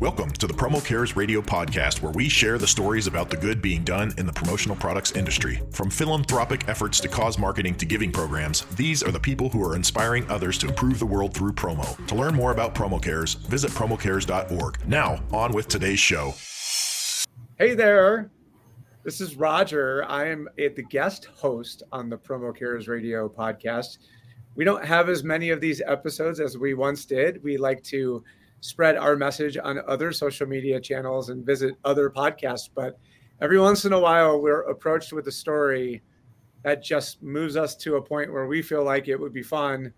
Welcome to the Promo Cares Radio podcast, where we share the stories about the good being done in the promotional products industry. From philanthropic efforts to cause marketing to giving programs, these are the people who are inspiring others to improve the world through promo. To learn more about Promo Cares, visit promocares.org. Now, on with today's show. Hey there. This is Roger. I am the guest host on the Promo Cares Radio podcast. We don't have as many of these episodes as we once did. We like to spread our message on other social media channels and visit other podcasts. But every once in a while, we're approached with a story that just moves us to a point where we feel like it would be fun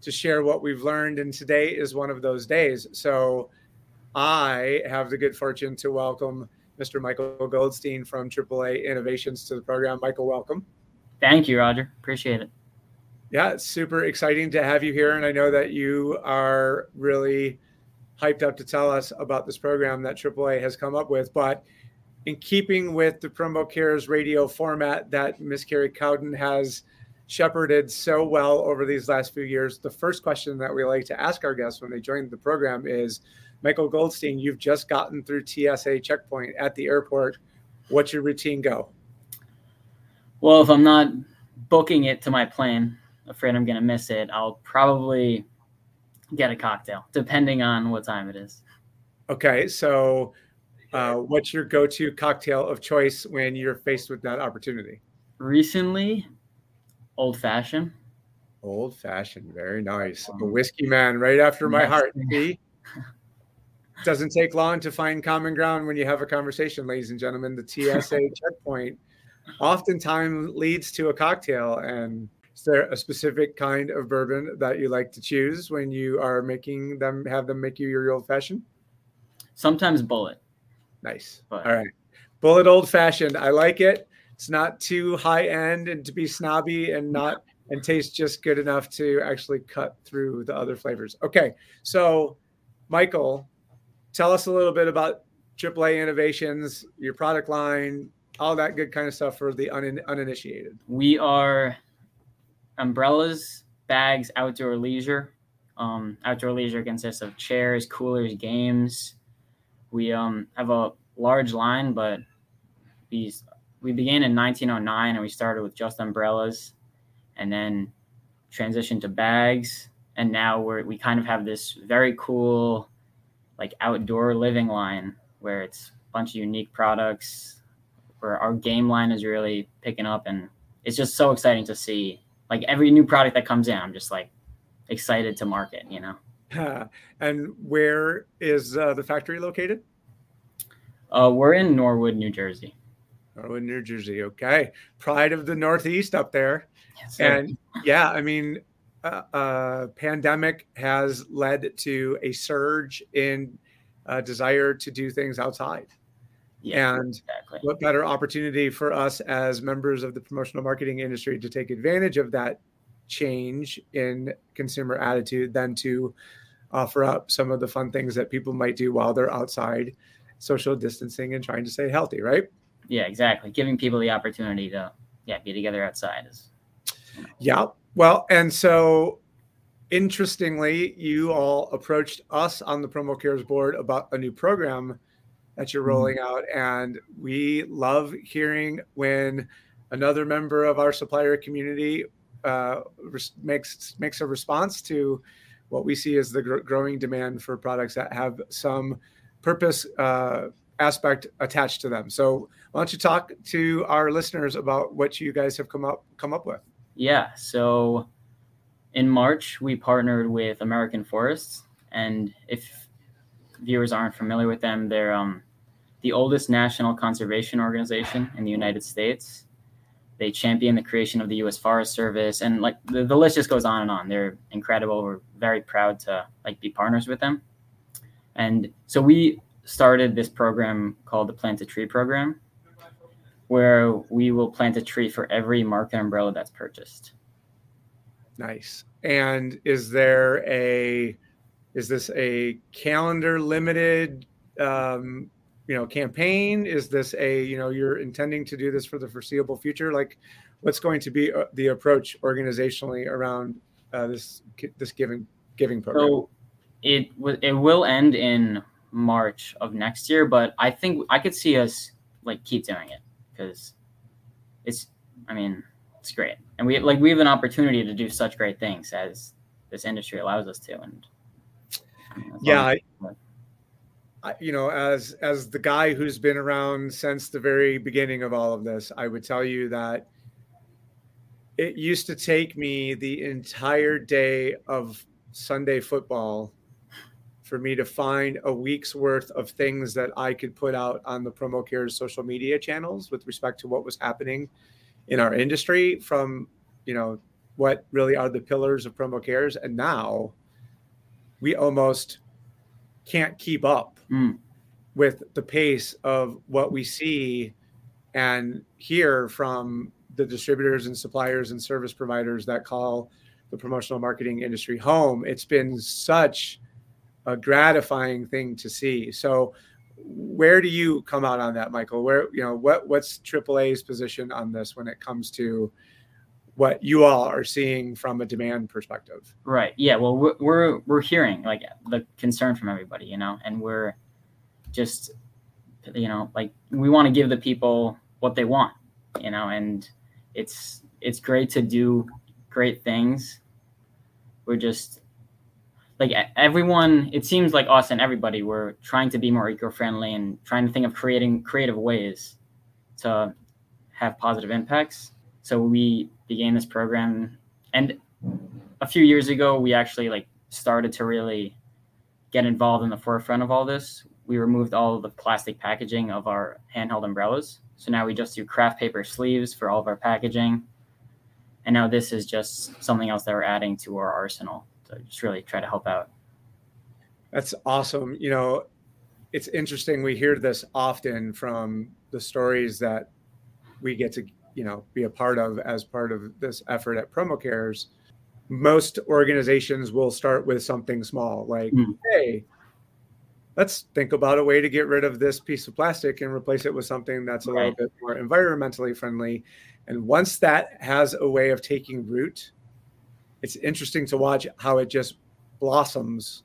to share what we've learned. And today is one of those days. So I have the good fortune to welcome Mr. Michael Goldstein from AAA Innovations to the program. Michael, welcome. Thank you, Roger. Appreciate it. Yeah, it's super exciting to have you here. And I know that you are really hyped up to tell us about this program that AAA has come up with. But in keeping with the Promo Cares radio format that Miss Carrie Cowden has shepherded so well over these last few years, the first question that we like to ask our guests when they join the program is Michael Goldstein, you've just gotten through TSA checkpoint at the airport. What's your routine go? Well, if I'm not booking it to my plane, afraid I'm going to miss it, I'll probably get a cocktail, depending on what time it is. Okay, so uh, what's your go-to cocktail of choice when you're faced with that opportunity? Recently, old fashioned. Old fashioned, very nice. A um, whiskey man, right after my heart. See? Doesn't take long to find common ground when you have a conversation, ladies and gentlemen. The TSA checkpoint oftentimes leads to a cocktail, and is there a specific kind of bourbon that you like to choose when you are making them have them make you your old fashioned? Sometimes Bulleit. Nice. But. All right. Bulleit old fashioned. I like it. It's not too high end and to be snobby and not and taste just good enough to actually cut through the other flavors. Okay. So, Michael, tell us a little bit about AAA Innovations, your product line, all that good kind of stuff for the un- uninitiated. We are umbrellas, bags, outdoor leisure. Um, outdoor leisure consists of chairs, coolers, games. We um, have a large line, but we we began in 1909 and we started with just umbrellas, and then transitioned to bags, and now we're we kind of have this very cool, like outdoor living line where it's a bunch of unique products. Where our game line is really picking up, and it's just so exciting to see like every new product that comes in, I'm just like excited to market, you know. and where is uh, the factory located? Uh, we're in Norwood, New Jersey. Norwood, New Jersey. Okay, pride of the Northeast up there. Yes, and yeah, I mean, uh, uh, pandemic has led to a surge in uh, desire to do things outside. Yeah, and exactly. what better opportunity for us as members of the promotional marketing industry to take advantage of that change in consumer attitude than to offer up some of the fun things that people might do while they're outside social distancing and trying to stay healthy, right? Yeah, exactly. Giving people the opportunity to yeah, be together outside is you know. Yeah. Well, and so interestingly, you all approached us on the Promo Cares board about a new program that you're mm-hmm. rolling out. And we love hearing when another member of our supplier community uh, makes makes a response to what we see as the gr- growing demand for products that have some purpose uh, aspect attached to them. So why don't you talk to our listeners about what you guys have come up come up with? Yeah. So in March, we partnered with American Forests, and if viewers aren't familiar with them, they're um, the oldest national conservation organization in the United States. They champion the creation of the U.S. Forest Service, and like the, the list just goes on and on. They're incredible. We're very proud to like be partners with them. And so we started this program called the Plant a Tree program, where we will plant a tree for every market umbrella that's purchased. Nice. And is there a is this a calendar limited um, you know campaign? Is this a you know you're intending to do this for the foreseeable future? Like what's going to be uh, the approach organizationally around uh, this this giving giving program? So it it will end in March of next year, but I think I could see us like keep doing it because it's I mean it's great. And we like we have an opportunity to do such great things as this industry allows us to and yeah you know as as the guy who's been around since the very beginning of all of this I would tell you that it used to take me the entire day of Sunday football for me to find a week's worth of things that I could put out on the Promo Cares social media channels with respect to what was happening in our industry from, you know, what really are the pillars of Promo Cares. And now we almost can't keep up mm. with the pace of what we see and hear from the distributors and suppliers and service providers that call the promotional marketing industry home. It's been such a gratifying thing to see. So, where do you come out on that, Michael? Where you know what what's AAA's position on this when it comes to what you all are seeing from a demand perspective? Right. Yeah. Well, we're we're, we're hearing like the concern from everybody, you know, and we're just you know like we want to give the people what they want, you know, and it's it's great to do great things. We're just like everyone it seems like us and everybody we're trying to be more eco-friendly and trying to think of creating creative ways to have positive impacts so we began this program and a few years ago we actually like started to really get involved in the forefront of all this we removed all the plastic packaging of our handheld umbrellas so now we just do craft paper sleeves for all of our packaging and now this is just something else that we're adding to our arsenal to just really try to help out. That's awesome. You know, it's interesting. We hear this often from the stories that we get to, you know, be a part of as part of this effort at Promo Cares. Most organizations will start with something small, like, mm. hey, let's think about a way to get rid of this piece of plastic and replace it with something that's a right. little bit more environmentally friendly. And once that has a way of taking root, it's interesting to watch how it just blossoms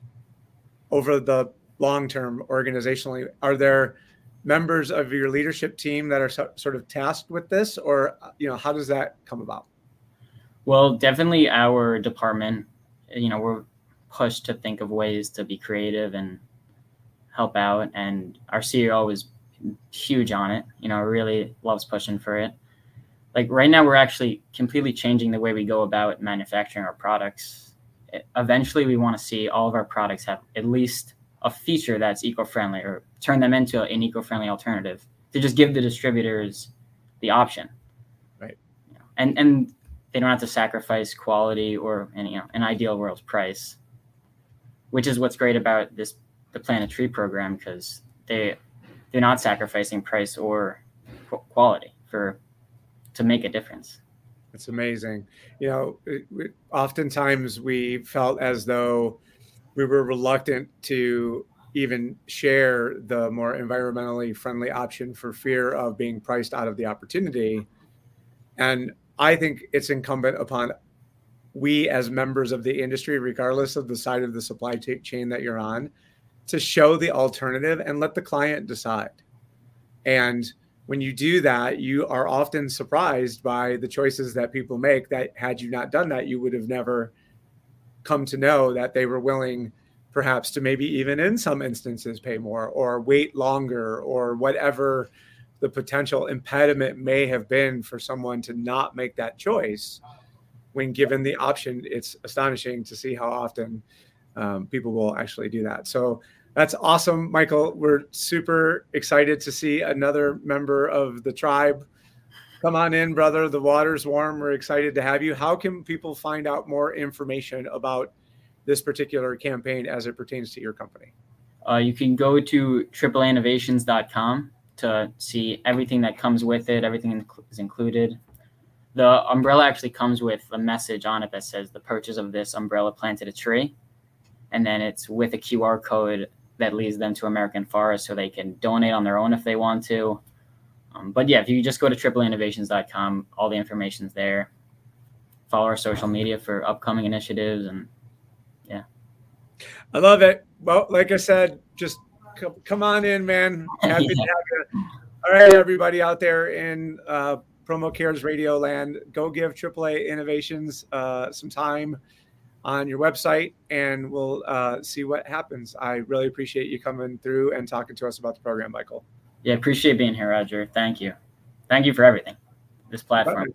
over the long term organizationally. Are there members of your leadership team that are so, sort of tasked with this, or you know, how does that come about? Well, definitely our department. You know, we're pushed to think of ways to be creative and help out, and our CEO is huge on it. You know, really loves pushing for it like right now we're actually completely changing the way we go about manufacturing our products eventually we want to see all of our products have at least a feature that's eco-friendly or turn them into an eco-friendly alternative to just give the distributors the option right and and they don't have to sacrifice quality or any you know an ideal world's price which is what's great about this the plant a tree program because they they're not sacrificing price or quality for to make a difference. It's amazing. You know, it, it, oftentimes we felt as though we were reluctant to even share the more environmentally friendly option for fear of being priced out of the opportunity. And I think it's incumbent upon we, as members of the industry, regardless of the side of the supply chain that you're on, to show the alternative and let the client decide. And when you do that, you are often surprised by the choices that people make that had you not done that, you would have never come to know that they were willing perhaps to maybe even in some instances pay more or wait longer or whatever the potential impediment may have been for someone to not make that choice when given the option it's astonishing to see how often um, people will actually do that so that's awesome, Michael. We're super excited to see another member of the tribe. Come on in, brother. The water's warm. We're excited to have you. How can people find out more information about this particular campaign as it pertains to your company? Uh, you can go to tripleinnovations.com to see everything that comes with it. Everything is included. The umbrella actually comes with a message on it that says the purchase of this umbrella planted a tree. And then it's with a QR code that leads them to American Forest so they can donate on their own if they want to. Um, but yeah, if you just go to tripleinnovations.com, all the information's there. Follow our social media for upcoming initiatives and. I love it. Well, like I said, just come, come on in, man. Happy to have you. All right, everybody out there in uh, Promo Cares Radio Land, go give AAA Innovations uh, some time on your website, and we'll uh, see what happens. I really appreciate you coming through and talking to us about the program, Michael. Yeah, appreciate being here, Roger. Thank you. Thank you for everything. This platform.